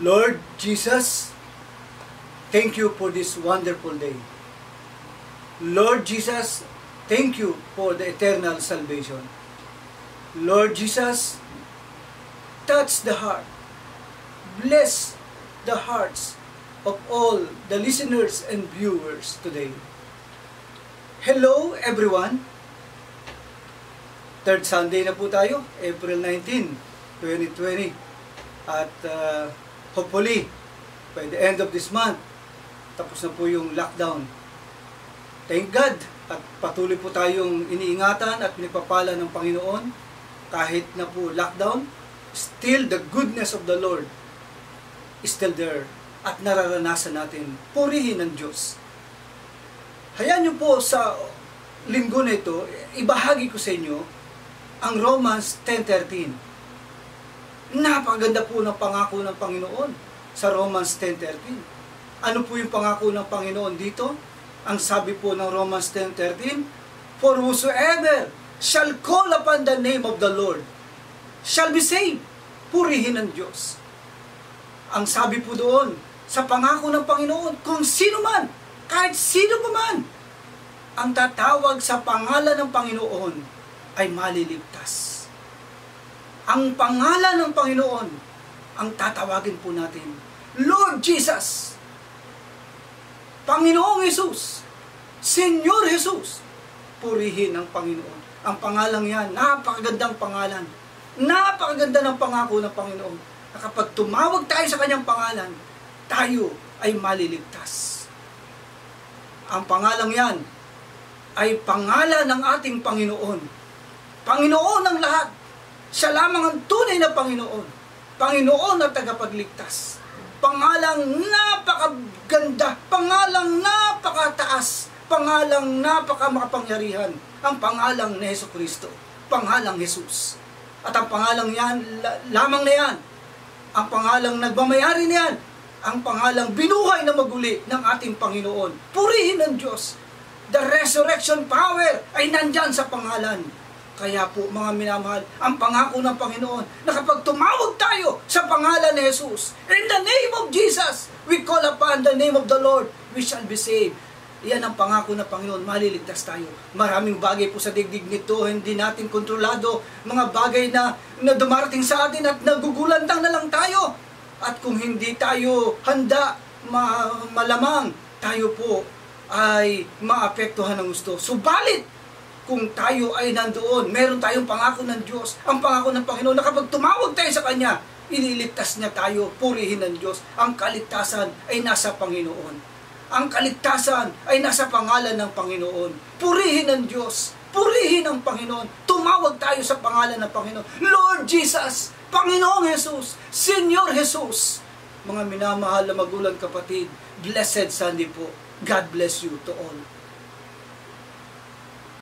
Lord Jesus, thank you for this wonderful day. Lord Jesus, thank you for the eternal salvation. Lord Jesus, touch the heart. Bless the hearts of all the listeners and viewers today. Hello everyone. Third Sunday na po tayo, April 19, 2020. At uh, hopefully, by the end of this month, tapos na po yung lockdown. Thank God at patuloy po tayong iniingatan at pinagpapala ng Panginoon kahit na po lockdown, still the goodness of the Lord is still there at nararanasan natin purihin ng Diyos. Hayaan niyo po sa linggo na ito, ibahagi ko sa inyo ang Romans 10.13. Napakaganda po ng pangako ng Panginoon sa Romans 10.13. Ano po yung pangako ng Panginoon dito? Ang sabi po ng Romans 10.13, For whosoever shall call upon the name of the Lord shall be saved. Purihin ng Diyos. Ang sabi po doon, sa pangako ng Panginoon, kung sino man, kahit sino pa man, ang tatawag sa pangalan ng Panginoon ay maliligtas. Ang pangalan ng Panginoon, ang tatawagin po natin, Lord Jesus, Panginoong Jesus, Senyor Jesus, purihin ang Panginoon. Ang pangalang yan, napakagandang pangalan. Napakaganda ng pangako ng Panginoon. Na kapag tumawag tayo sa kanyang pangalan, tayo ay maliligtas. Ang pangalang yan ay pangalan ng ating Panginoon. Panginoon ng lahat. Siya lamang ang tunay na Panginoon. Panginoon na tagapagligtas. Pangalang napakaganda. Pangalang napakataas. Pangalang napakamakapangyarihan. Ang pangalang ni Yeso Kristo. Pangalang Jesus. At ang pangalang yan, lamang na yan. Ang pangalang nagmamayari na yan. Ang pangalang binuhay na maguli ng ating Panginoon. Purihin ng Diyos. The resurrection power ay nandyan sa pangalan. Kaya po mga minamahal, ang pangako ng Panginoon na kapag tumawag tayo sa pangalan ni Jesus, in the name of Jesus, we call upon the name of the Lord, we shall be saved. Yan ang pangako ng Panginoon, maliligtas tayo. Maraming bagay po sa digdig nito, hindi natin kontrolado. Mga bagay na, na dumarating sa atin at nagugulantang na lang tayo. At kung hindi tayo handa, ma, malamang tayo po ay maapektuhan ng gusto. Subalit, kung tayo ay nandoon, meron tayong pangako ng Diyos, ang pangako ng Panginoon, na kapag tumawag tayo sa Kanya, ililigtas niya tayo, purihin ng Diyos. Ang kaligtasan ay nasa Panginoon. Ang kaligtasan ay nasa pangalan ng Panginoon. Purihin ng Diyos. Purihin ng Panginoon. Tumawag tayo sa pangalan ng Panginoon. Lord Jesus, Panginoong Jesus, Senyor Jesus. Mga minamahal na magulang kapatid, blessed Sunday po. God bless you to all.